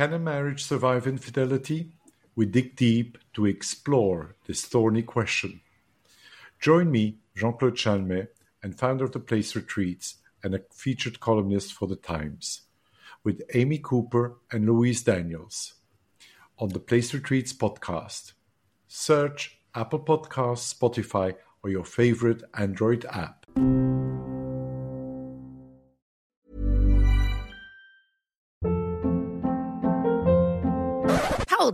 Can a marriage survive infidelity? We dig deep to explore this thorny question. Join me, Jean Claude Chalmet, and founder of the Place Retreats and a featured columnist for The Times, with Amy Cooper and Louise Daniels on the Place Retreats podcast. Search Apple Podcasts, Spotify, or your favorite Android app.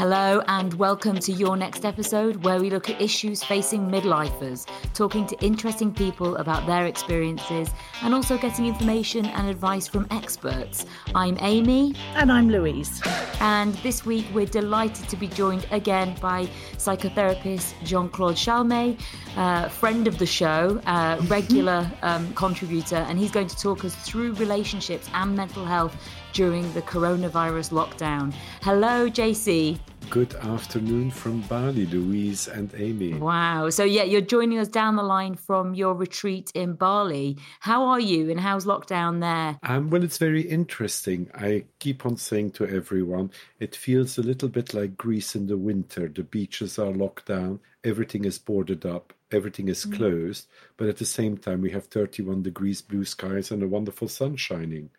Hello, and welcome to your next episode where we look at issues facing midlifers, talking to interesting people about their experiences and also getting information and advice from experts. I'm Amy. And I'm Louise. And this week we're delighted to be joined again by psychotherapist Jean Claude Chalmet, uh, friend of the show, uh, regular um, contributor, and he's going to talk us through relationships and mental health during the coronavirus lockdown. Hello, JC. Good afternoon from Bali, Louise and Amy. Wow. So, yeah, you're joining us down the line from your retreat in Bali. How are you and how's lockdown there? Um, well, it's very interesting. I keep on saying to everyone, it feels a little bit like Greece in the winter. The beaches are locked down, everything is boarded up, everything is Mm. closed, but at the same time, we have 31 degrees blue skies and a wonderful sun shining.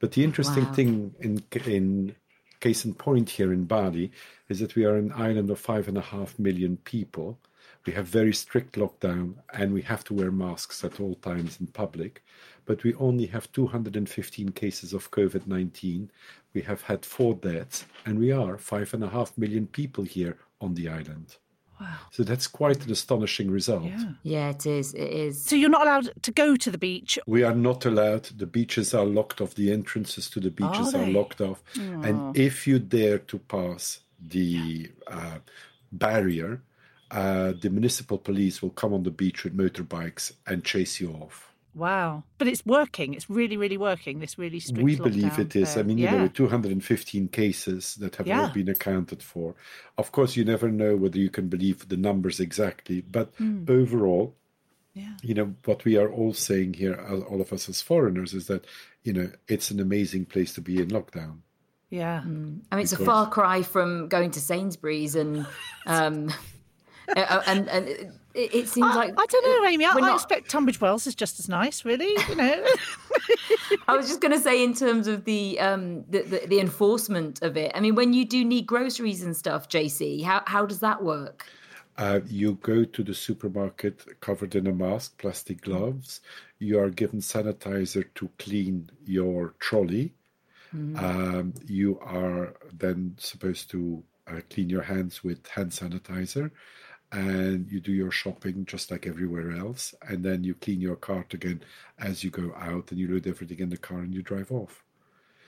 But the interesting Wow. thing in in case in point here in Bali is that we are an island of five and a half million people. We have very strict lockdown and we have to wear masks at all times in public. But we only have 215 cases of COVID 19. We have had four deaths, and we are five and a half million people here on the island. Wow. So that's quite an astonishing result. Yeah. Yeah, it is. It is. So you're not allowed to go to the beach. We are not allowed. The beaches are locked off. The entrances to the beaches are, they? locked off. And if you dare to pass the uh, barrier, uh, the municipal police will come on the beach with motorbikes and chase you off. Wow. But it's working. It's really, really working. This really strict we believe lockdown it is. I there. mean, you yeah. know, 215 cases that have Yeah. not been accounted for. Of course, you never know whether you can believe the numbers exactly, but Hmm. overall, Yeah. you know, what we are all saying here, uh, all of us as foreigners, is that, you know, it's an amazing place to be in lockdown. Yeah. I mean, it's a far cry from going to Sainsbury's and. Um, uh, and and it, it seems I, like I don't know, Amy. I, we're I not- expect Tunbridge Wells is just as nice, really. You know. I was just going to say, in terms of the, um, the, the the enforcement of it. I mean, when you do need groceries and stuff, JC, how how does that work? Uh, you go to the supermarket covered in a mask, plastic gloves. You are given sanitizer to clean your trolley. Um, you are then supposed to uh, clean your hands with hand sanitizer. And you do your shopping just like everywhere else. And then you clean your cart again as you go out and you load everything in the car and you drive off.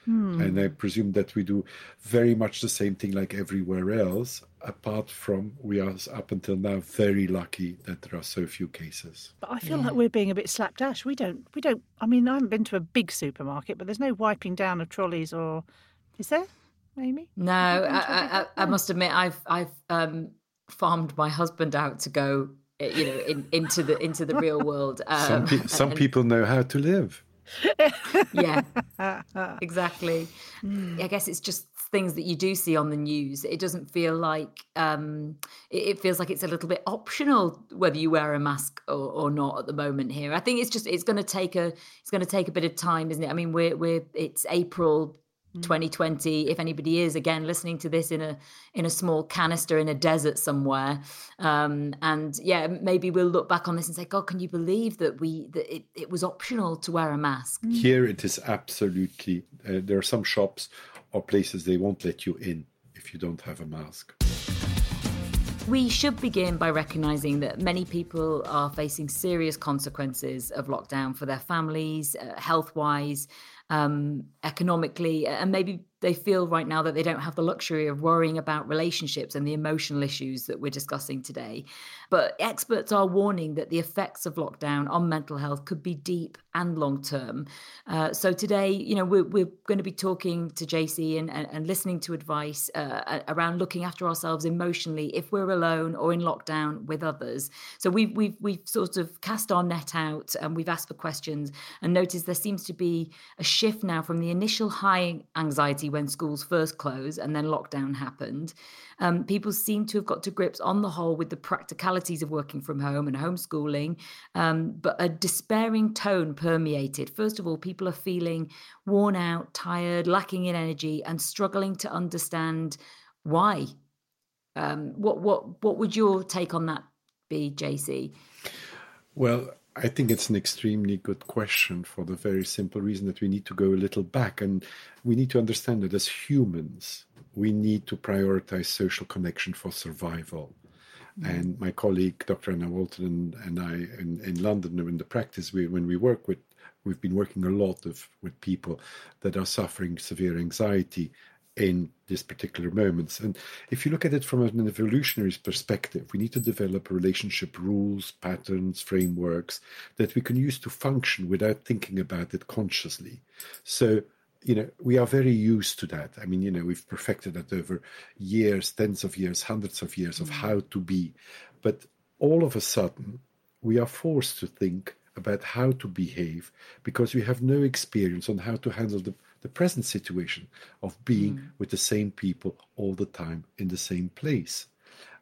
And I presume that we do very much the same thing like everywhere else, apart from we are up until now very lucky that there are so few cases. But I feel like we're being a bit slapdash. We don't. We don't. I mean, I haven't been to a big supermarket, but there's no wiping down of trolleys or. Is there, Amy? No, I, I, I, I must admit, I've I've um, farmed my husband out to go, uh, you know, in, into the into the real world. Um, Some, pe- some and- people know how to live. yeah, exactly. I guess it's just things that you do see on the news, it doesn't feel like um, it, it, feels like it's a little bit optional whether you wear a mask or, or not at the moment. Here, I think it's just it's going to take a it's going to take a bit of time, isn't it? I mean, we're we're it's April 2020 mm. if anybody is again listening to this in a in a small canister in a desert somewhere um, and yeah maybe we'll look back on this and say god can you believe that we that it, it was optional to wear a mask mm. here it is absolutely uh, there are some shops or places they won't let you in if you don't have a mask we should begin by recognising that many people are facing serious consequences of lockdown for their families, uh, health wise, um, economically, and maybe they feel right now that they don't have the luxury of worrying about relationships and the emotional issues that we're discussing today. But experts are warning that the effects of lockdown on mental health could be deep and long term. Uh, so today, you know, we're, we're, going to be talking to JC and, and, and listening to advice uh, around looking after ourselves emotionally if we're alone or in lockdown with others. So we've we've we've sort of cast our net out and we've asked for questions and noticed there seems to be a shift now from the initial high anxiety when schools first closed and then lockdown happened. Um, people seem to have got to grips on the whole with the practicalities of working from home and homeschooling, um, but a despairing tone permeated. First of all, people are feeling worn out, tired, lacking in energy, and struggling to understand why. Um, what what what would your take on that be, JC? Well, I think it's an extremely good question for the very simple reason that we need to go a little back and we need to understand that as humans, we need to prioritize social connection for survival. Mm. And my colleague, Dr. Anna Walton, and, and I in, in London, in the practice, we, when we work with, we've been working a lot of, with people that are suffering severe anxiety in these particular moments. And if you look at it from an evolutionary perspective, we need to develop relationship rules, patterns, frameworks that we can use to function without thinking about it consciously. So, you know, we are very used to that. I mean, you know, we've perfected that over years, tens of years, hundreds of years of mm. how to be. But all of a sudden, we are forced to think about how to behave because we have no experience on how to handle the the present situation of being mm. with the same people all the time in the same place.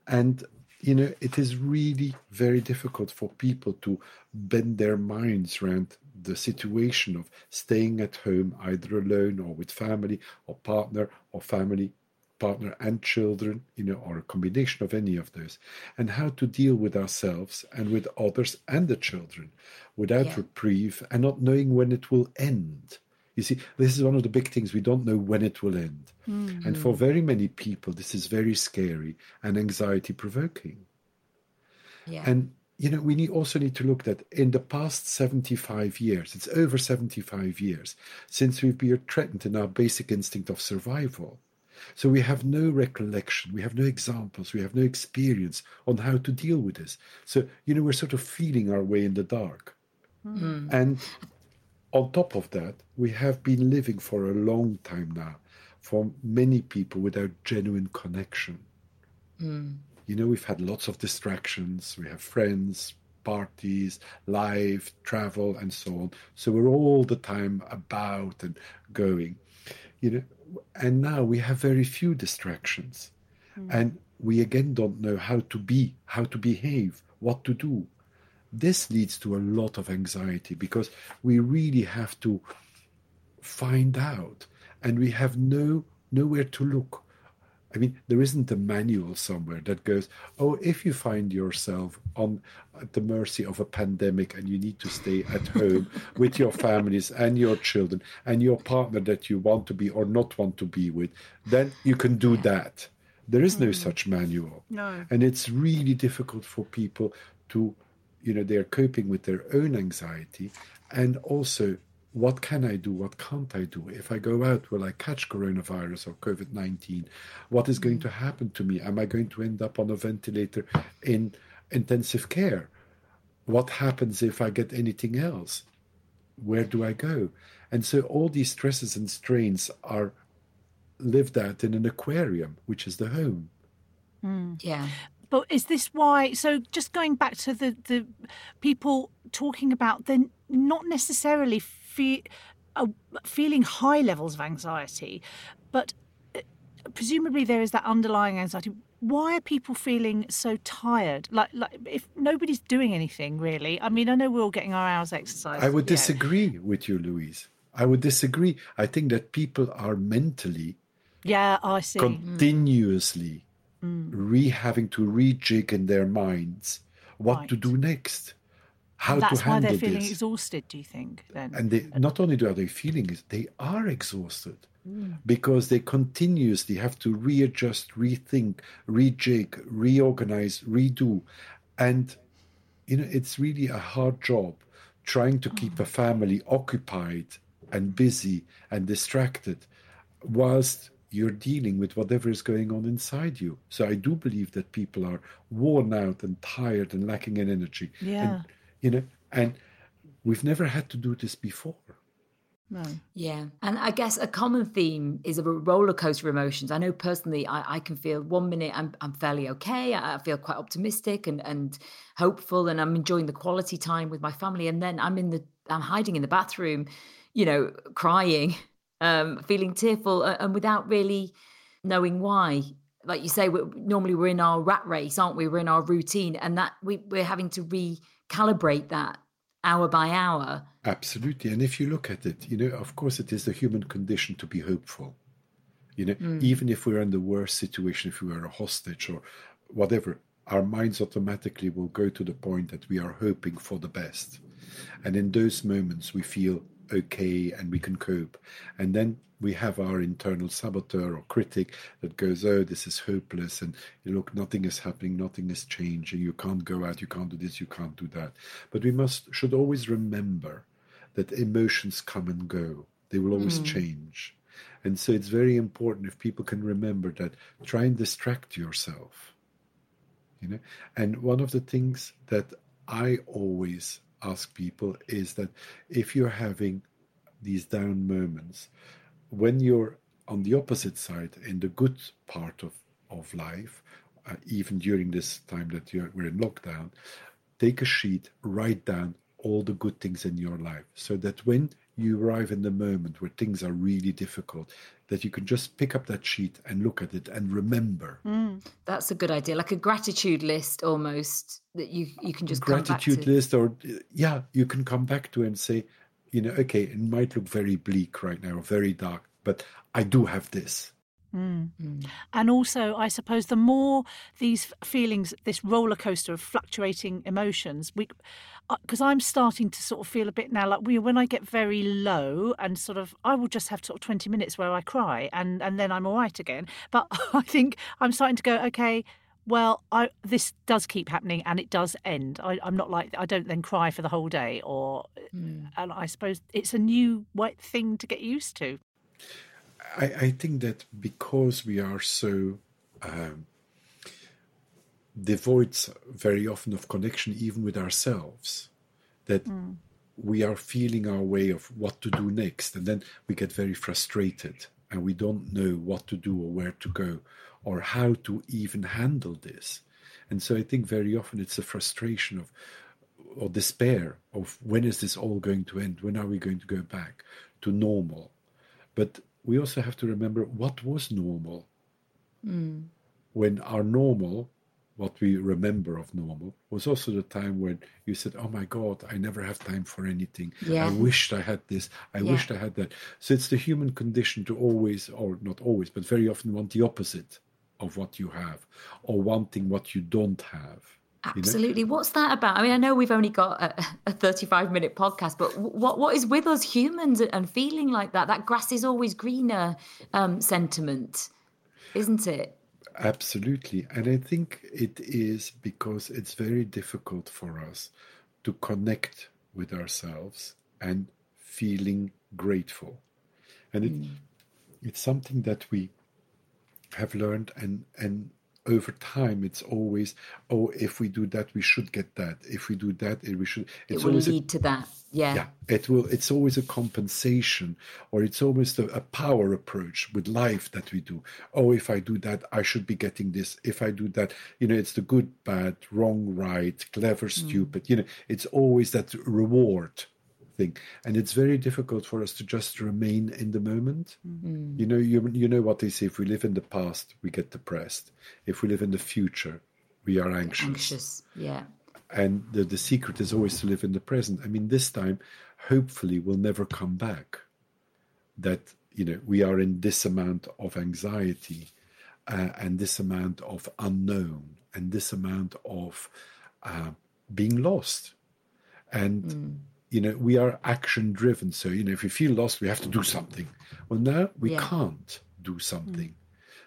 And, you know, it is really very difficult for people to bend their minds around the situation of staying at home either alone or with family or partner or family partner and children, you know, or a combination of any of those, and how to deal with ourselves and with others and the children without yeah. reprieve and not knowing when it will end. You see, this is one of the big things. We don't know when it will end. Mm-hmm. And for very many people, this is very scary and anxiety provoking. Yeah. And, you know, we need, also need to look that in the past 75 years, it's over 75 years since we've been threatened in our basic instinct of survival. So we have no recollection, we have no examples, we have no experience on how to deal with this. So, you know, we're sort of feeling our way in the dark. Mm. And on top of that, we have been living for a long time now for many people without genuine connection. Mm. You know, we've had lots of distractions. We have friends, parties, life, travel, and so on. So we're all the time about and going. You know, and now we have very few distractions. Mm. And we again don't know how to be, how to behave, what to do. This leads to a lot of anxiety because we really have to find out and we have no nowhere to look. I mean, there isn't a manual somewhere that goes, oh, if you find yourself on at the mercy of a pandemic and you need to stay at home with your families and your children and your partner that you want to be or not want to be with, then you can do that. There is no mm. such manual. No. And it's really difficult for people to you know they're coping with their own anxiety and also what can I do? What can't I do? If I go out, will I catch coronavirus or COVID 19? What is going to happen to me? Am I going to end up on a ventilator in intensive care? What happens if I get anything else? Where do I go? And so all these stresses and strains are lived out in an aquarium, which is the home. Mm. Yeah. But is this why? So just going back to the the people talking about then not necessarily fe- uh, feeling high levels of anxiety, but uh, presumably there is that underlying anxiety. Why are people feeling so tired? Like, like if nobody's doing anything really. I mean, I know we're all getting our hours exercise. I would know. disagree with you, Louise. I would disagree. I think that people are mentally Yeah, I see. continuously re having to rejig in their minds what to do next, how That's to why they're feeling this. exhausted. Do you think then? And they not only are they feeling it, they are exhausted Mm. because they continuously have to readjust, rethink, rejig, reorganize, redo. And you know, it's really a hard job trying to keep a family occupied and busy and distracted whilst you're dealing with whatever is going on inside you. So I do believe that people are worn out and tired and lacking in energy. Yeah. And, you know, and we've never had to do this before. no. Yeah. And I guess a common theme is a roller coaster of emotions. I know personally, I, I can feel one minute I'm, I'm fairly okay. I, I feel quite optimistic and, and hopeful, and I'm enjoying the quality time with my family. And then I'm in the, I'm hiding in the bathroom, you know, crying, um, feeling tearful, uh, and without really knowing why. Like you say, we're, normally we're in our rat race, aren't we? We're in our routine, and that we, we're having to recalibrate that hour by hour. Absolutely. And if you look at it, you know, of course, it is the human condition to be hopeful. You know, mm. even if we're in the worst situation, if we are a hostage or whatever, our minds automatically will go to the point that we are hoping for the best. And in those moments, we feel okay and we can cope. And then we have our internal saboteur or critic that goes, Oh, this is hopeless. And look, nothing is happening, nothing is changing. You can't go out, you can't do this, you can't do that. But we must, should always remember that emotions come and go, they will always hmm. change. And so it's very important if people can remember that try and distract yourself. You know, and one of the things that I always ask people is that if you're having these down moments, when you're on the opposite side, in the good part of, of life, uh, even during this time that you're, we're in lockdown, take a sheet, write down all the good things in your life so that when you arrive in the moment where things are really difficult, that you can just pick up that sheet and look at it and remember. Mm, that's a good idea, like a gratitude list almost that you you can just come back gratitude to. list or yeah you can come back to and say you know okay it might look very bleak right now very dark but i do have this mm. Mm. And also, I suppose the more these feelings, this roller coaster of fluctuating emotions, we, because I'm starting to sort of feel a bit now like we, when I get very low and sort of, I will just have sort of 20 minutes where I cry and and then I'm all right again. But I think I'm starting to go, okay. Well, I, this does keep happening and it does end. I, I'm not like I don't then cry for the whole day, or and I suppose it's a new way, thing to get used to. i, I think that because we are so um, devoid very often of connection even with ourselves that hmm. we are feeling our way of what to do next and then we get very frustrated and we don't know what to do or where to go or how to even handle this. And so i think very often it's a frustration of or despair of when is this all going to end? When are we going to go back to normal? But we also have to remember what was normal hmm. when our normal, what we remember of normal, was also the time when you said, Oh my God, I never have time for anything. Yeah. I wished I had this. I Yeah. wished I had that. So it's the human condition to always, or not always, but very often want the opposite of what you have or wanting what you don't have. you know? Absolutely. What's that about? I mean, I know we've only got a, a 35 minute podcast, but what what is with us humans and feeling like that? That grass is always greener um, sentiment, isn't it? Absolutely. And I think it is because it's very difficult for us to connect with ourselves and feeling grateful. And it, mm. it's something that we have learned and and over time it's always oh if we do that we should get that. If we do that we should It will always a- lead to that. Yeah. yeah. It will it's always a compensation or it's almost a, a power approach with life that we do. Oh if i do that i should be getting this. If i do that you know it's the good bad wrong right clever mm. stupid. You know it's always that reward thing. And it's very difficult for us to just remain in the moment. You know, you, you know what they say if we live in the past, we get depressed. If we live in the future, we are anxious. Anxious. Yeah. And the, the secret is always to live in the present. I mean, this time, hopefully, we'll never come back. That, you know, we are in this amount of anxiety uh, and this amount of unknown and this amount of uh, being lost. And, you know, we are action driven. So, you know, if we feel lost, we have to do something. Well, now we Yeah. can't do something. Mm.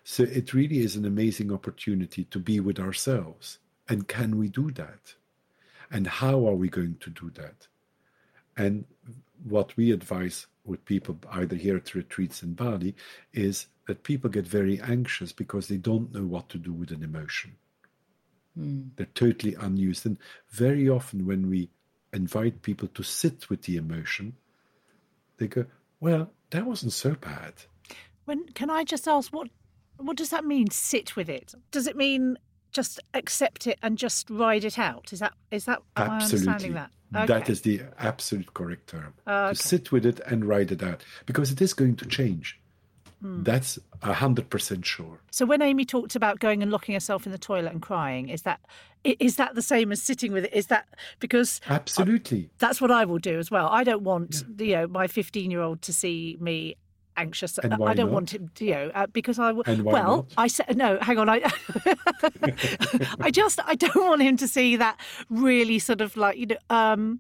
So it really is an amazing opportunity to be with ourselves. And can we do that? And how are we going to do that? And what we advise with people, either here at retreats in Bali, is that people get very anxious because they don't know what to do with an emotion. Hmm. They're totally unused. And very often, when we invite people to sit with the emotion, they go, Well, that wasn't so bad. When can I just ask what what does that mean? Sit with it. Does it mean just accept it and just ride it out? Is that is that am I understanding that? That Okay. is the absolute correct term. Oh, okay. To sit with it and ride it out because it is going to change. Hmm. That's a hundred percent sure. So when Amy talked about going and locking herself in the toilet and crying, is that is that the same as sitting with it? Is that because Absolutely. that's what I will do as well. I don't want you know my 15 year old to see me anxious. And I don't not? want him to, you know, uh, because I w- And why well, not? I said no. Hang on, I I just I don't want him to see that really sort of like you know. um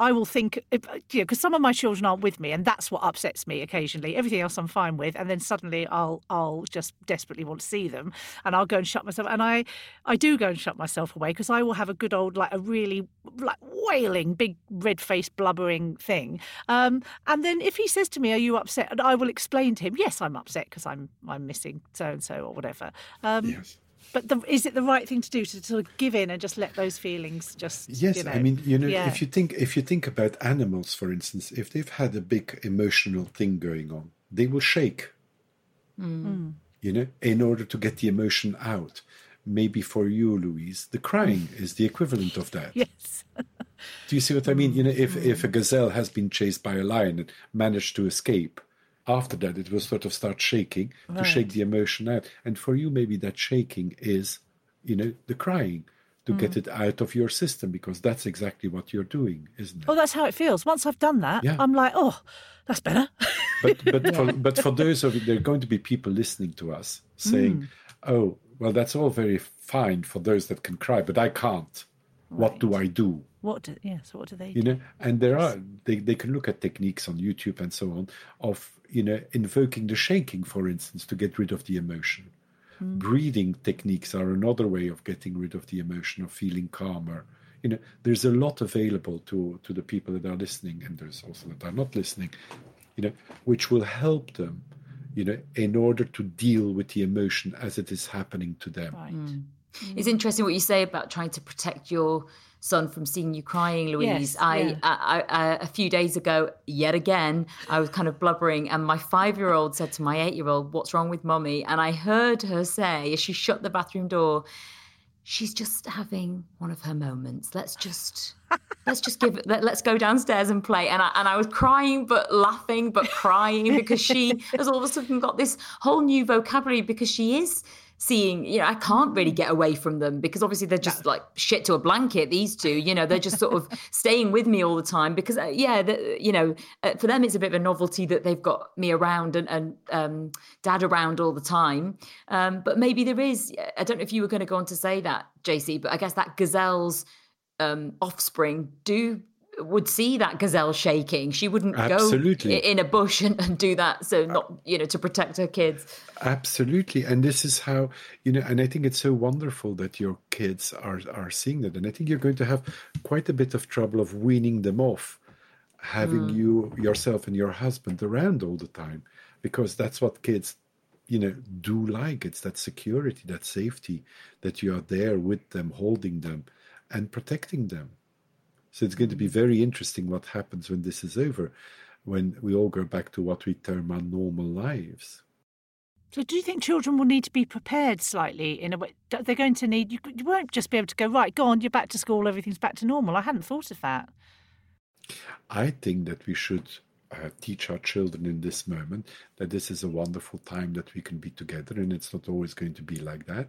I will think, if, you know, because some of my children aren't with me, and that's what upsets me occasionally. Everything else I'm fine with, and then suddenly I'll I'll just desperately want to see them, and I'll go and shut myself. And I I do go and shut myself away because I will have a good old like a really like wailing big red faced blubbering thing. Um, and then if he says to me, "Are you upset?" and I will explain to him, "Yes, I'm upset because I'm I'm missing so and so or whatever." Um, Yes. But the, is it the right thing to do to sort of give in and just let those feelings just? Yes, you know, I mean, you know, yeah. if you think if you think about animals, for instance, if they've had a big emotional thing going on, they will shake. Hmm. You know, in order to get the emotion out. Maybe for you, Louise, the crying is the equivalent of that. yes. Do you see what I mean? You know, if Hmm. if a gazelle has been chased by a lion and managed to escape, after that it will sort of start shaking to shake the emotion out. And for you, maybe that shaking is, you know, the crying to get Hmm. it out of your system because that's exactly what you're doing, isn't it? Oh, that's how it feels. Once I've done that, Yeah. I'm like, oh, that's better. But but for but for those of you, there are going to be people listening to us saying, "Oh, well, that's all very fine for those that can cry, but I can't. What do I do?" What do? Yes. What do they? you know and there are they, they can look at techniques on youtube and so on of you know invoking the shaking for instance to get rid of the emotion hmm. breathing techniques are another way of getting rid of the emotion of feeling calmer you know there's a lot available to to the people that are listening and there's also that are not listening you know which will help them you know in order to deal with the emotion as it is happening to them Right. Hmm. Hmm. It's interesting what you say about trying to protect your son from seeing you crying, Louise. Yes, I, yeah. I, I, a few days ago, yet again, I was kind of blubbering, and my five-year-old said to my eight-year-old, "What's wrong with mummy?" And I heard her say, as she shut the bathroom door, "She's just having one of her moments. Let's just." Let's just give it. Let, let's go downstairs and play. And I and I was crying, but laughing, but crying because she has all of a sudden got this whole new vocabulary because she is seeing, you know, I can't really get away from them because obviously they're just like shit to a blanket, these two, you know, they're just sort of staying with me all the time because, uh, yeah, the, you know, uh, for them it's a bit of a novelty that they've got me around and, and um, dad around all the time. Um, but maybe there is, I don't know if you were going to go on to say that, JC, but I guess that gazelle's um, offspring do would see that gazelle shaking. She wouldn't Absolutely. go in a bush and, and do that. So uh, not, you know, to protect her kids. Absolutely, and this is how you know. And I think it's so wonderful that your kids are are seeing that. And I think you're going to have quite a bit of trouble of weaning them off, having mm. you yourself and your husband around all the time, because that's what kids, you know, do like. It's that security, that safety, that you are there with them, holding them, and protecting them. So it's going to be very interesting what happens when this is over, when we all go back to what we term our normal lives. So, do you think children will need to be prepared slightly in a way? They're going to need. You, you won't just be able to go right. Go on. You're back to school. Everything's back to normal. I hadn't thought of that. I think that we should uh, teach our children in this moment that this is a wonderful time that we can be together and it's not always going to be like that.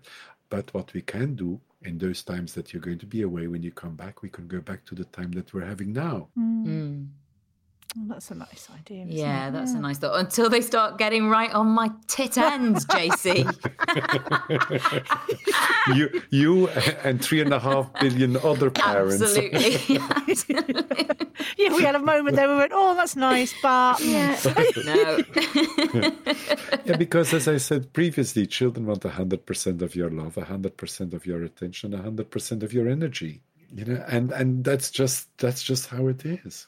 But what we can do in those times that you're going to be away, when you come back, we can go back to the time that we're having now. Mm. Well, that's a nice idea. isn't Yeah, it? that's a nice thought. Until they start getting right on my tit ends, JC. you, you, and three and a half billion other parents. Absolutely. Yeah, we had a moment there. We went, "Oh, that's nice," but yeah. No. yeah, because as I said previously, children want hundred percent of your love, hundred percent of your attention, hundred percent of your energy. You know, and and that's just that's just how it is.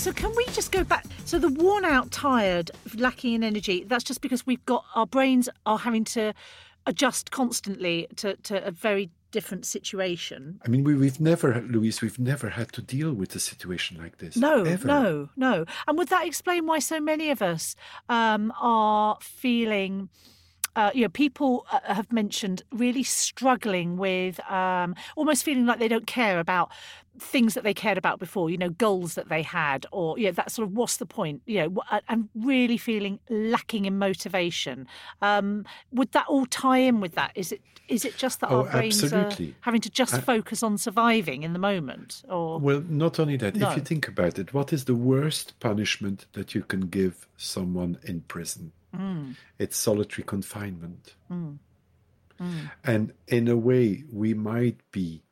So can we just go back? So the worn out, tired, lacking in energy, that's just because we've got our brains are having to adjust constantly to, to a very different situation. I mean, we, we've never, Louise, we've never had to deal with a situation like this. No, ever. no, no. And would that explain why so many of us um, are feeling? Uh, you know, people uh, have mentioned really struggling with um, almost feeling like they don't care about things that they cared about before. You know, goals that they had, or you know, that sort of what's the point? You know, and really feeling lacking in motivation. Um, would that all tie in with that? Is it is it just that Oh, our brains absolutely. are having to just focus on surviving in the moment? Or Well, not only that, No. if you think about it, what is the worst punishment that you can give someone in prison? Mm. It's solitary confinement. And in a way, we might be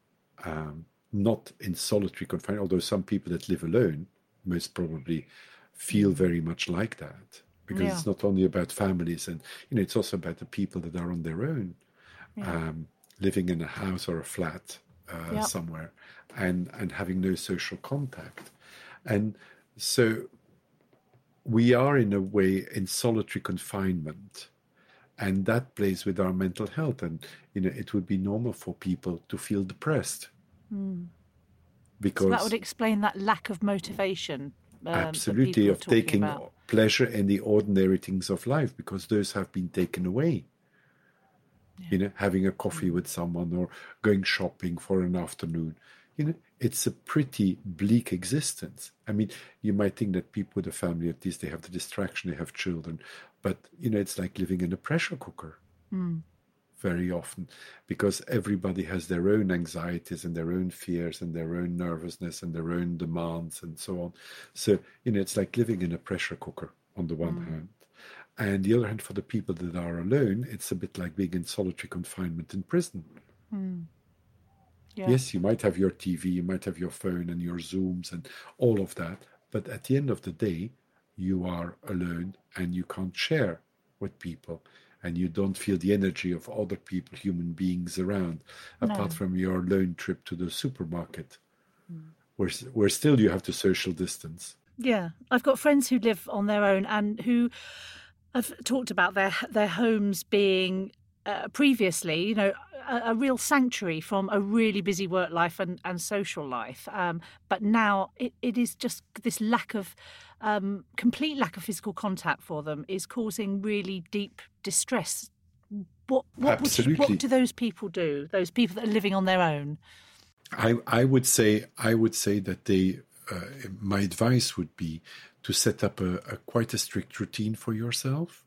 um, not in solitary confinement, although some people that live alone most probably feel very much like that. Because Yeah. it's not only about families, and you know, it's also about the people that are on their own, um, living in a house or a flat uh, Yeah. somewhere, and and having no social contact, and so we are in a way in solitary confinement and that plays with our mental health and you know it would be normal for people to feel depressed because Hmm. so that would explain that lack of motivation. um, absolutely of taking about. pleasure in the ordinary things of life because those have been taken away you know having a coffee with someone or going shopping for an afternoon you know it's a pretty bleak existence i mean you might think that people with a family at least they have the distraction they have children but you know it's like living in a pressure cooker very often because everybody has their own anxieties and their own fears and their own nervousness and their own demands and so on. So, you know, it's like living in a pressure cooker on the one mm. hand. And the other hand, for the people that are alone, it's a bit like being in solitary confinement in prison. Mm. Yeah. Yes, you might have your TV, you might have your phone and your Zooms and all of that. But at the end of the day, you are alone and you can't share with people. And you don't feel the energy of other people, human beings around, apart from your lone trip to the supermarket, where, where still you have to social distance. Yeah, I've got friends who live on their own and who have talked about their their homes being uh, previously, you know, a, a, real sanctuary from a really busy work life and, and social life. Um, but now it, it is just this lack of um, complete lack of physical contact for them is causing really deep distress. What what, Absolutely. What do those people do? Those people that are living on their own. I I would say I would say that they. Uh, my advice would be to set up a, a quite a strict routine for yourself.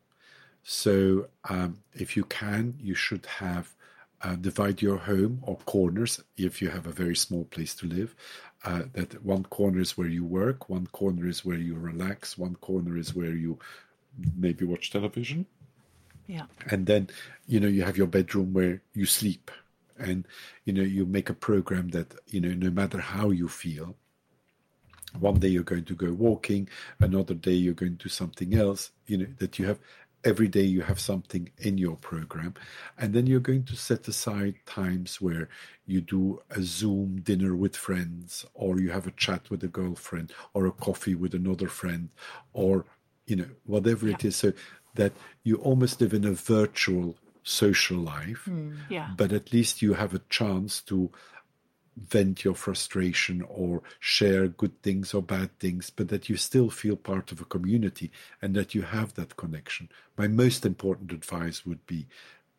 So um, if you can, you should have uh, divide your home or corners if you have a very small place to live. Uh, that one corner is where you work, one corner is where you relax, one corner is where you maybe watch television. Yeah. And then, you know, you have your bedroom where you sleep. And, you know, you make a program that, you know, no matter how you feel, one day you're going to go walking, another day you're going to do something else, you know, that you have every day you have something in your program and then you're going to set aside times where you do a zoom dinner with friends or you have a chat with a girlfriend or a coffee with another friend or you know whatever yeah. it is so that you almost live in a virtual social life mm, yeah. but at least you have a chance to vent your frustration or share good things or bad things, but that you still feel part of a community and that you have that connection. My most important advice would be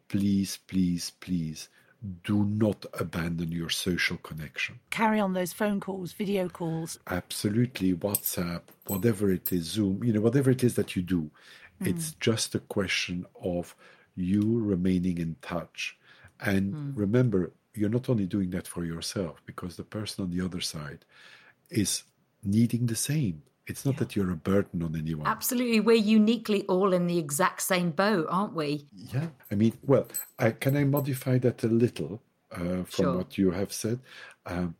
please, please, please do not abandon your social connection. Carry on those phone calls, video calls. Absolutely. WhatsApp, whatever it is, Zoom, you know, whatever it is that you do, mm. it's just a question of you remaining in touch. And mm. remember, you're not only doing that for yourself because the person on the other side is needing the same. It's not yeah. that you're a burden on anyone. Absolutely. We're uniquely all in the exact same boat, aren't we? Yeah. I mean, well, I, can I modify that a little uh, from sure. what you have said? Um,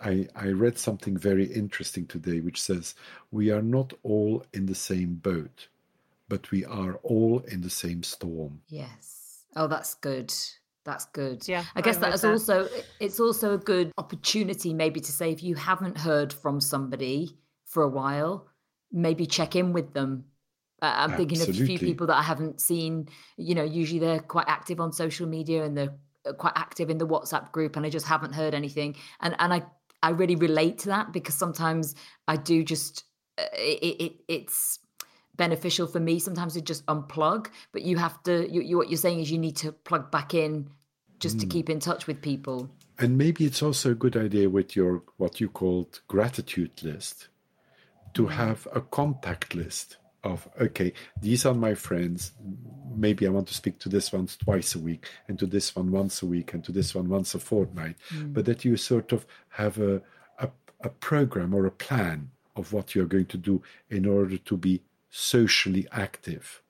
I, I read something very interesting today, which says, We are not all in the same boat, but we are all in the same storm. Yes. Oh, that's good. That's good. Yeah. I guess that is that. also it's also a good opportunity maybe to say if you haven't heard from somebody for a while, maybe check in with them. Uh, I'm Absolutely. thinking of a few people that I haven't seen. You know, usually they're quite active on social media and they're uh, quite active in the WhatsApp group, and I just haven't heard anything. And and I I really relate to that because sometimes I do just uh, it, it it's beneficial for me sometimes to just unplug but you have to you, you, what you're saying is you need to plug back in just mm. to hmm. keep in touch with people. And maybe it's also a good idea with your what you called gratitude list to hmm. have a contact list of okay, these are my friends. Maybe I want to speak to this one twice a week, and to this one once a week, and to this one once a fortnight. Mm. But that you sort of have a, a a program or a plan of what you're going to do in order to be socially active.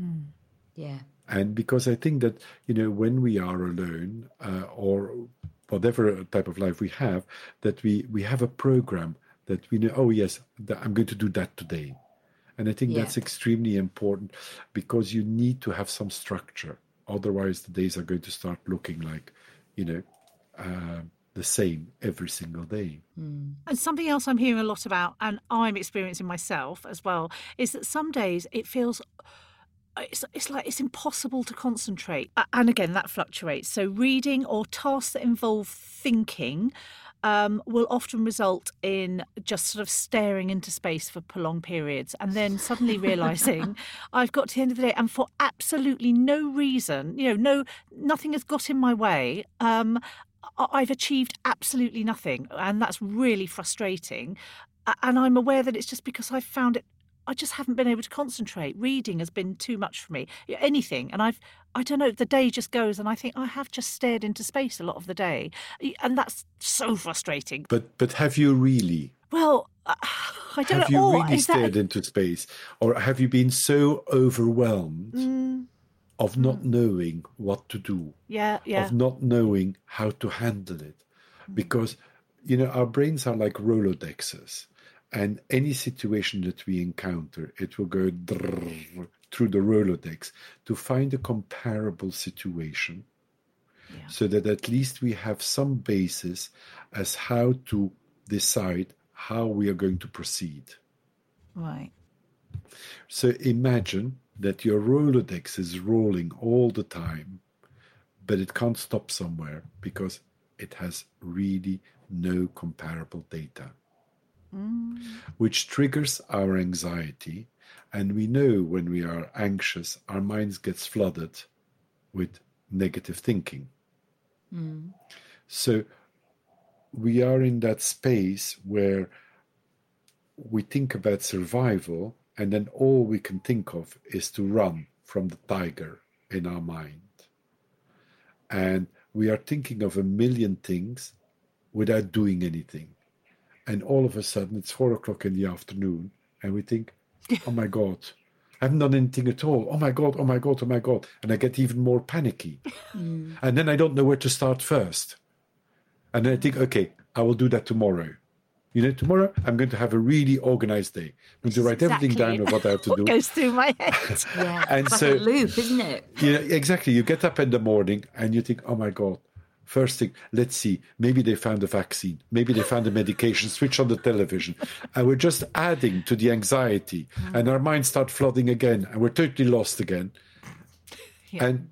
Mm. Yeah. And because I think that, you know, when we are alone uh, or whatever type of life we have, that we, we have a program that we know, oh, yes, I'm going to do that today. And I think yeah. that's extremely important because you need to have some structure. Otherwise, the days are going to start looking like, you know, uh, the same every single day. Mm. And something else I'm hearing a lot about, and I'm experiencing myself as well, is that some days it feels it's, it's like it's impossible to concentrate. And again, that fluctuates. So, reading or tasks that involve thinking um, will often result in just sort of staring into space for prolonged periods and then suddenly realizing I've got to the end of the day and for absolutely no reason, you know, no, nothing has got in my way. Um, I've achieved absolutely nothing, and that's really frustrating. And I'm aware that it's just because I've found it I just haven't been able to concentrate. Reading has been too much for me. Anything, and I've I don't know. The day just goes, and I think I have just stared into space a lot of the day, and that's so frustrating. But but have you really? Well, uh, I don't have know. you really stared that... into space, or have you been so overwhelmed? Mm. Of not mm. knowing what to do, yeah, yeah, of not knowing how to handle it, mm. because you know our brains are like rolodexes and any situation that we encounter, it will go through the Rolodex to find a comparable situation yeah. so that at least we have some basis as how to decide how we are going to proceed. Right. So imagine that your Rolodex is rolling all the time, but it can't stop somewhere because it has really no comparable data, Mm. which triggers our anxiety. And we know when we are anxious, our minds gets flooded with negative thinking. Mm. So we are in that space where we think about survival, and then all we can think of is to run from the tiger in our mind. And we are thinking of a million things without doing anything. And all of a sudden, it's four o'clock in the afternoon, and we think, oh my God, I haven't done anything at all. Oh my God, oh my God, oh my God. And I get even more panicky. Mm. And then I don't know where to start first. And then I think, okay, I will do that tomorrow. You know, tomorrow I'm going to have a really organized day. I'm going to write everything down of what I have to do. What goes through my head? Yeah, And it's like so- a loop, isn't it? Yeah, exactly. You get up in the morning and you think, oh my God, first thing, let's see, maybe they found a vaccine, maybe they found a medication, switch on the television. And we're just adding to the anxiety. Mm-hmm. And our minds start flooding again, and we're totally lost again. And,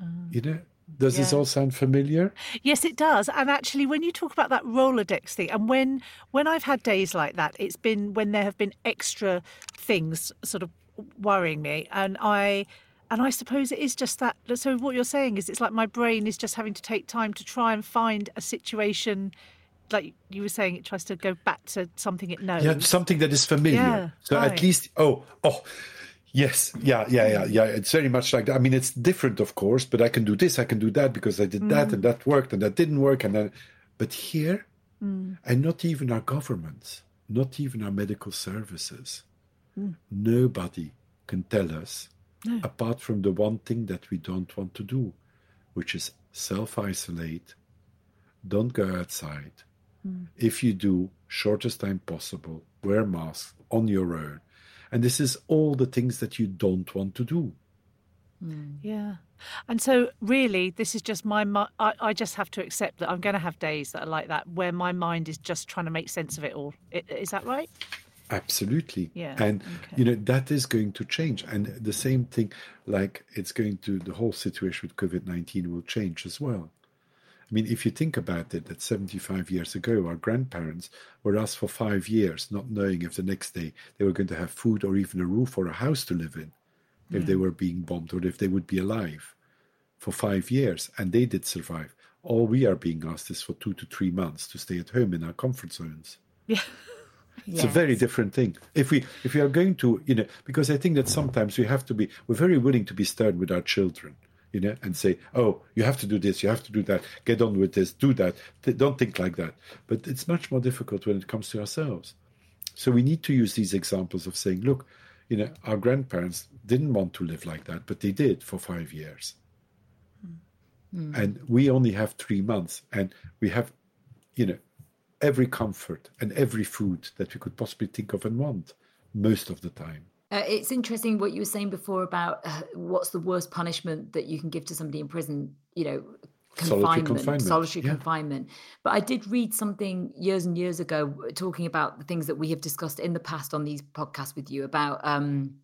um, you know, does this all sound familiar? Yes, it does. And actually, when you talk about that Rolodex thing, and when when I've had days like that, it's been when there have been extra things sort of worrying me, and I. And I suppose it is just that. So what you're saying is, it's like my brain is just having to take time to try and find a situation, like you were saying, it tries to go back to something it knows. Yeah, something that is familiar. Yeah, so right. at least, oh, oh, yes, yeah, yeah, yeah, yeah. It's very much like that. I mean, it's different, of course, but I can do this, I can do that because I did that mm. and that worked and that didn't work. And then, but here, mm. and not even our governments, not even our medical services, mm. nobody can tell us, apart from the one thing that we don't want to do, which is self isolate, don't go outside. Hmm. If you do, shortest time possible, wear masks on your own. And this is all the things that you don't want to do. Hmm. Yeah. And so, really, this is just my. mi- I, I just have to accept that I'm going to have days that are like that, where my mind is just trying to make sense of it all. Is that right? Absolutely. Yeah, And, okay. you know, that is going to change. And the same thing, like it's going to, the whole situation with COVID 19 will change as well. I mean, if you think about it, that 75 years ago, our grandparents were asked for five years, not knowing if the next day they were going to have food or even a roof or a house to live in, if they hmm. were being bombed or if they would be alive for five years. And they did survive. All we are being asked is for two to three months to stay at home in our comfort zones. Yeah. It's a very different thing. If we if we are going to, you know, because I think that sometimes we have to be we're very willing to be stern with our children, you know, and say, "Oh, you have to do this, you have to do that, get on with this, do that." Don't think like that. But it's much more difficult when it comes to ourselves. So we need to use these examples of saying, "Look, you know, our grandparents didn't want to live like that, but they did for 5 years." Hmm. Hmm. And we only have 3 months and we have you know, every comfort and every food that we could possibly think of and want most of the time. Uh, it's interesting what you were saying before about uh, what's the worst punishment that you can give to somebody in prison. You know, Solitary confinement, confinement, solitary yeah. confinement. But I did read something years and years ago talking about the things that we have discussed in the past on these podcasts with you about um,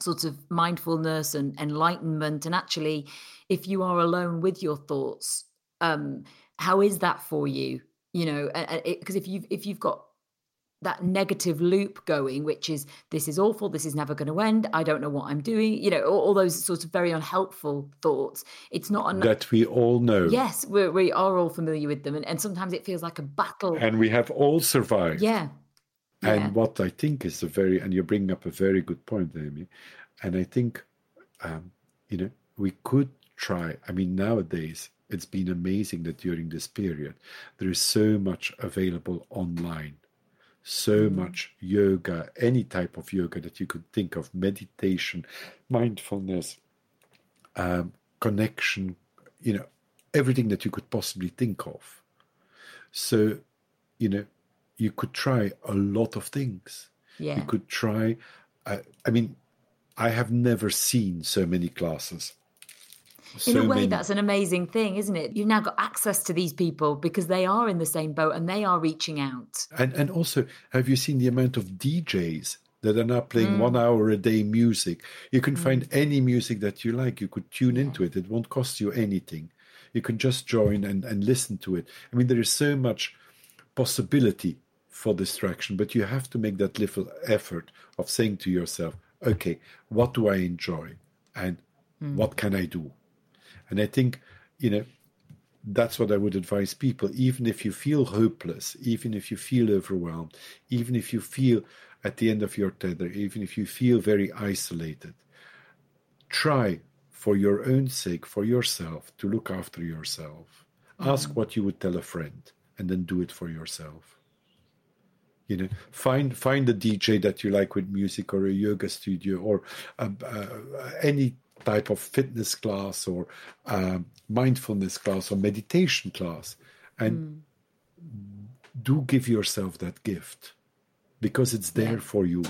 sort of mindfulness and enlightenment. And actually, if you are alone with your thoughts, um, how is that for you? You know, because if you've if you've got that negative loop going, which is this is awful, this is never going to end, I don't know what I'm doing, you know, all, all those sorts of very unhelpful thoughts. It's not enough. That we all know. Yes, we're, we are all familiar with them, and, and sometimes it feels like a battle. And we have all survived. yeah, And yeah. what I think is a very, and you're bringing up a very good point, Amy. And I think, um, you know, we could try. I mean, nowadays, it's been amazing that during this period, there is so much available online, so much yoga, any type of yoga that you could think of, meditation, mindfulness, um, connection, you know, everything that you could possibly think of. So, you know, you could try a lot of things. yeah. You could try, uh, I mean, I have never seen so many classes. In a way, many. that's an amazing thing, isn't it? You've now got access to these people because they are in the same boat and they are reaching out. And and also, have you seen the amount of DJs that are now playing mm. one hour a day music. You can find mm. any music that you like. You could tune into it. It won't cost you anything. You can just join and, and listen to it. I mean, there is so much possibility for distraction, but you have to make that little effort of saying to yourself, okay, what do I enjoy? And mm. what can I do? And I think, you know, that's what I would advise people. Even if you feel hopeless, even if you feel overwhelmed, even if you feel at the end of your tether, even if you feel very isolated, try for your own sake, for yourself, to look after yourself. Ask what you would tell a friend and then do it for yourself. You know, find find a DJ that you like with music or a yoga studio or uh, any type of fitness class or um, mindfulness class or meditation class, and do give yourself that gift because it's there for you.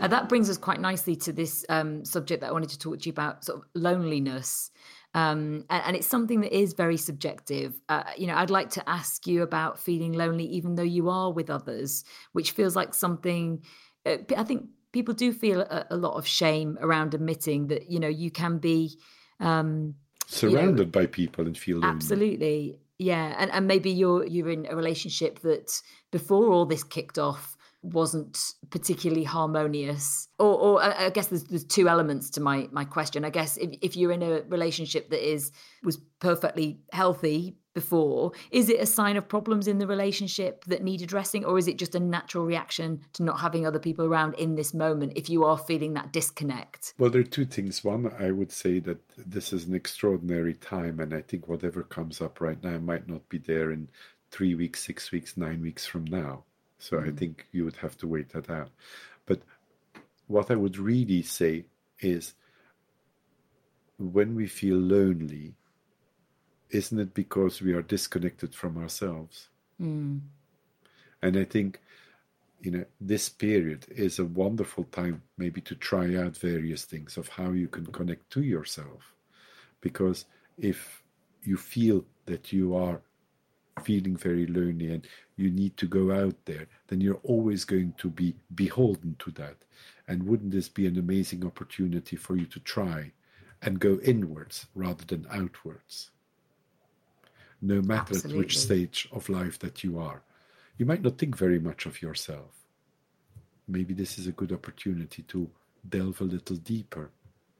Uh, that brings us quite nicely to this um, subject that I wanted to talk to you about, sort of loneliness. Um, and, and it's something that is very subjective. Uh, you know, I'd like to ask you about feeling lonely, even though you are with others, which feels like something. Uh, I think people do feel a, a lot of shame around admitting that you know you can be um, Surrounded by people and feel lonely. Absolutely. Yeah. And and maybe you're you're in a relationship that before all this kicked off wasn't particularly harmonious. Or or I guess there's there's two elements to my my question. I guess if, if you're in a relationship that is was perfectly healthy before, is it a sign of problems in the relationship that need addressing, or is it just a natural reaction to not having other people around in this moment if you are feeling that disconnect? Well, there are two things. One, I would say that this is an extraordinary time, and I think whatever comes up right now might not be there in three weeks, six weeks, nine weeks from now. So I hmm. think you would have to wait that out. But what I would really say is when we feel lonely, isn't it because we are disconnected from ourselves? Hmm. And I think, you know, this period is a wonderful time maybe to try out various things of how you can connect to yourself. Because if you feel that you are feeling very lonely and you need to go out there, then you're always going to be beholden to that. And wouldn't this be an amazing opportunity for you to try and go inwards rather than outwards? No matter at which stage of life that you are. You might not think very much of yourself. Maybe this is a good opportunity to delve a little deeper.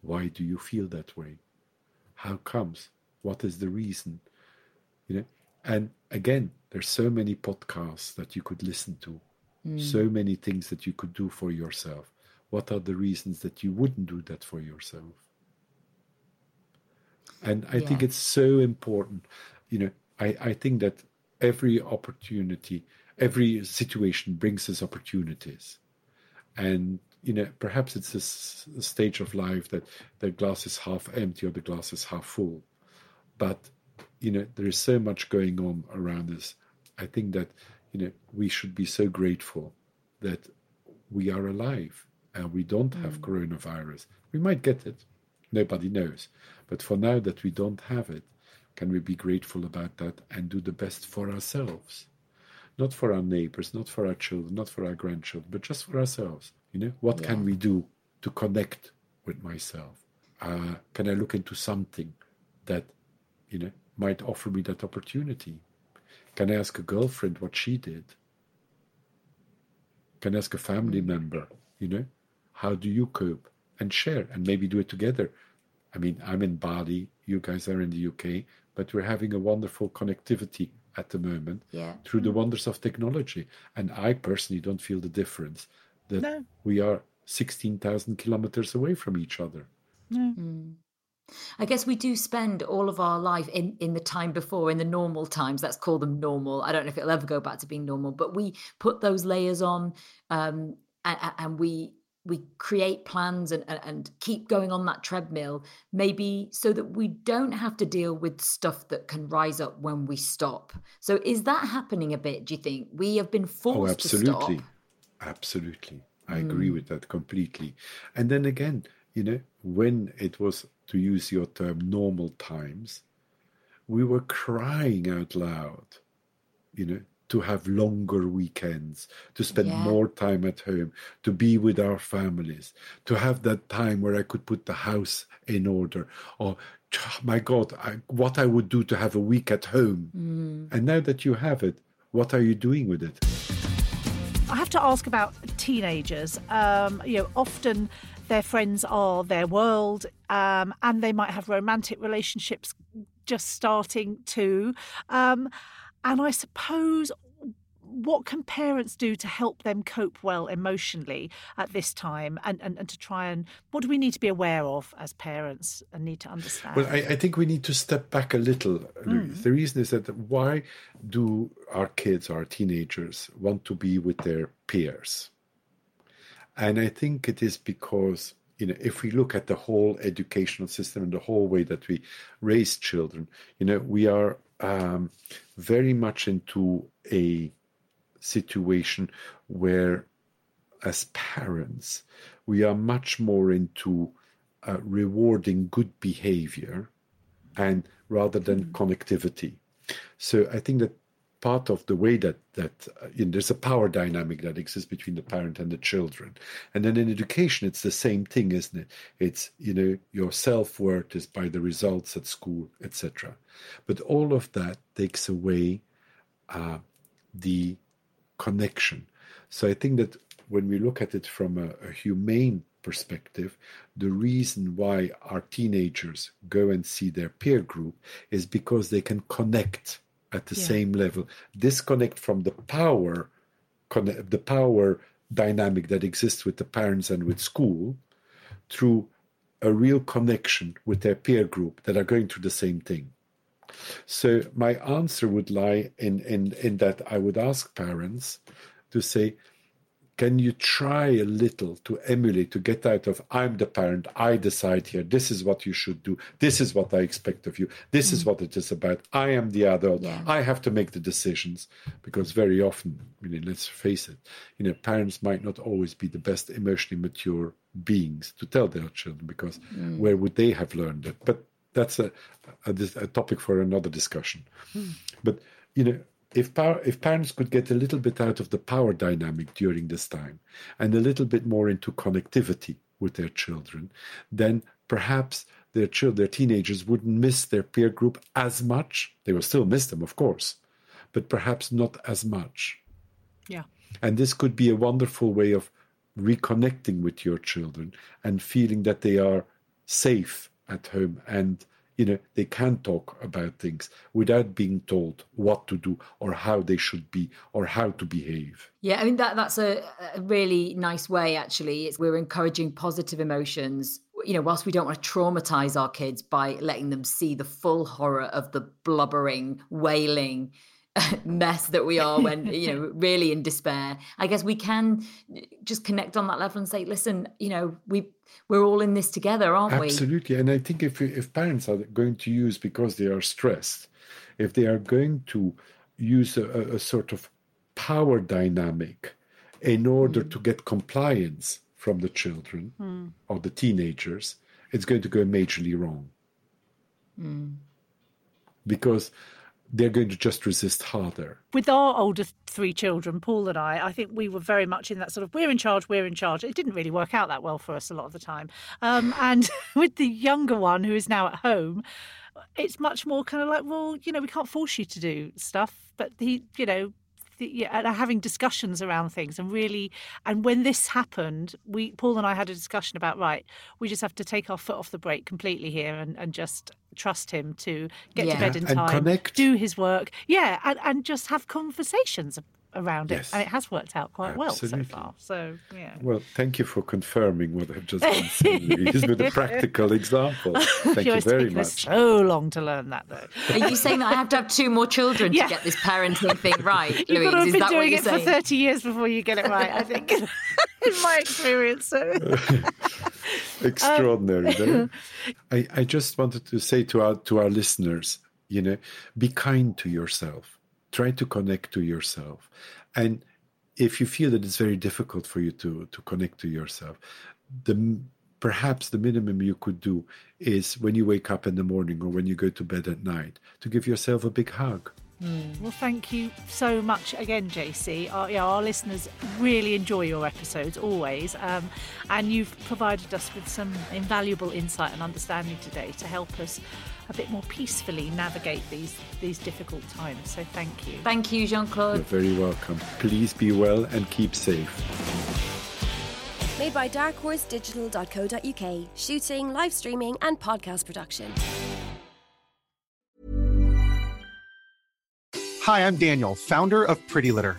Why do you feel that way? How comes? What is the reason? You know, and again, there's so many podcasts that you could listen to, mm. so many things that you could do for yourself. What are the reasons that you wouldn't do that for yourself? And I think it's so important. You know, I, I think that every opportunity, every situation brings us opportunities. And, you know, perhaps it's a, s- a stage of life that the glass is half empty or the glass is half full. But, you know, there is so much going on around us. I think that, you know, we should be so grateful that we are alive and we don't have coronavirus. We might get it. Nobody knows. But for now that we don't have it, can we be grateful about that and do the best for ourselves? Not for our neighbors, not for our children, not for our grandchildren, but just for ourselves. You know, what can we do to connect with myself? Uh, can I look into something that, you know, might offer me that opportunity? Can I ask a girlfriend what she did? Can I ask a family mm-hmm. member, you know, how do you cope? And share and maybe do it together. I mean, I'm in Bali, you guys are in the UK, but we're having a wonderful connectivity at the moment Yeah. through the mm-hmm. wonders of technology. And I personally don't feel the difference that No. we are 16,000 kilometers away from each other. Mm. I guess we do spend all of our life in, in the time before, in the normal times. Let's call them normal. I don't know if it'll ever go back to being normal, but we put those layers on, um, and, and we we create plans and, and keep going on that treadmill, maybe so that we don't have to deal with stuff that can rise up when we stop. So is that happening a bit? Do you think we have been Oh, forced Oh absolutely. stop? Absolutely. I agree with that completely. And then again, you know, when it was, to use your term, normal times, we were crying out loud, you know, to have longer weekends, to spend Yeah. more time at home, to be with our families, to have that time where I could put the house in order, or my God, I, what I would do to have a week at home. And now that you have it, what are you doing with it? I have to ask about teenagers. Um, you know, often their friends are their world, um, and they might have romantic relationships just starting too. Um, and I suppose. What can parents do to help them cope well emotionally at this time and, and, and to try and what do we need to be aware of as parents and need to understand? Well, I, I think we need to step back a little. Louise. The reason is that why do our kids, our teenagers, want to be with their peers? And I think it is because, you know, if we look at the whole educational system and the whole way that we raise children, you know, we are um, very much into a situation where, as parents, we are much more into uh, rewarding good behavior and rather than connectivity. So I think that part of the way that that uh, you know, there's a power dynamic that exists between the parent and the children, and then in education it's the same thing, isn't it? It's you know your self worth is by the results at school, etc. But all of that takes away uh, the connection. So I think that when we look at it from a, a humane perspective, the reason why our teenagers go and see their peer group is because they can connect at the Yeah. same level, disconnect from the power, the power dynamic that exists with the parents and with school, through a real connection with their peer group that are going through the same thing. So my answer would lie in, in, in that I would ask parents to say, can you try a little to emulate, to get out of I'm the parent, I decide here, this is what you should do, this is what I expect of you, this is mm. what it is about, I am the adult, Yeah. I have to make the decisions. Because very often, mean, let's face it, you know, parents might not always be the best emotionally mature beings to tell their children because mm. where would they have learned it? But that's a, a, a topic for another discussion. Mm. But you know, if par- if parents could get a little bit out of the power dynamic during this time and a little bit more into connectivity with their children, then perhaps their children, their teenagers wouldn't miss their peer group as much. They will still miss them, of course, but perhaps not as much. yeah. And this could be a wonderful way of reconnecting with your children and feeling that they are safe at home and you know they can talk about things without being told what to do or how they should be or how to behave. Yeah, I mean that that's a, a really nice way. Actually, it's we're encouraging positive emotions. You know, whilst we don't want to traumatize our kids by letting them see the full horror of the blubbering, wailing mess that we are when you know really in despair. I guess we can just connect on that level and say, listen, you know, we we're all in this together, aren't we? Absolutely, and I think if if parents are going to use because they are stressed, if they are going to use a, a- a sort of power dynamic in order mm. to get compliance from the children hmm. or the teenagers, it's going to go majorly wrong. Hmm. Because they're going to just resist harder. with our older three children, Paul and I, I think we were very much in that sort of we're in charge, we're in charge. It didn't really work out that well for us a lot of the time. Um, and with the younger one who is now at home, it's much more kind of like, well, you know, we can't force you to do stuff, but he, you know, yeah, and having discussions around things and really, and when this happened, we Paul and I had a discussion about right, we just have to take our foot off the brake completely here and, and just trust him to get Yeah. to bed in And time, connect. do his work, yeah, and, and just have conversations around it, Yes. and it has worked out quite well so far. So yeah. Well, thank you for confirming what I've just been saying Louise, with a practical example. Thank you very taken much. so long to learn that, though. Are you saying that I have to have two more children Yeah. to get this parenting thing right, You've Louise? got to have Is been that what doing you're it saying? for 30 years before you get it right, I think, in my experience. So. Extraordinary. no? Um, I, I just wanted to say to our to our listeners, you know, be kind to yourself. Try to connect to yourself. And if you feel that it's very difficult for you to to connect to yourself, the perhaps the minimum you could do is when you wake up in the morning or when you go to bed at night to give yourself a big hug Well, thank you so much again, JC. Our, yeah, our listeners really enjoy your episodes always, um, and you've provided us with some invaluable insight and understanding today to help us a bit more peacefully navigate these these difficult times. So, thank you. Thank you, Jean Claude. You're very welcome. Please be well and keep safe. Made by darkhorsedigital.co.uk. Shooting, live streaming, and podcast production. Hi, I'm Daniel, founder of Pretty Litter.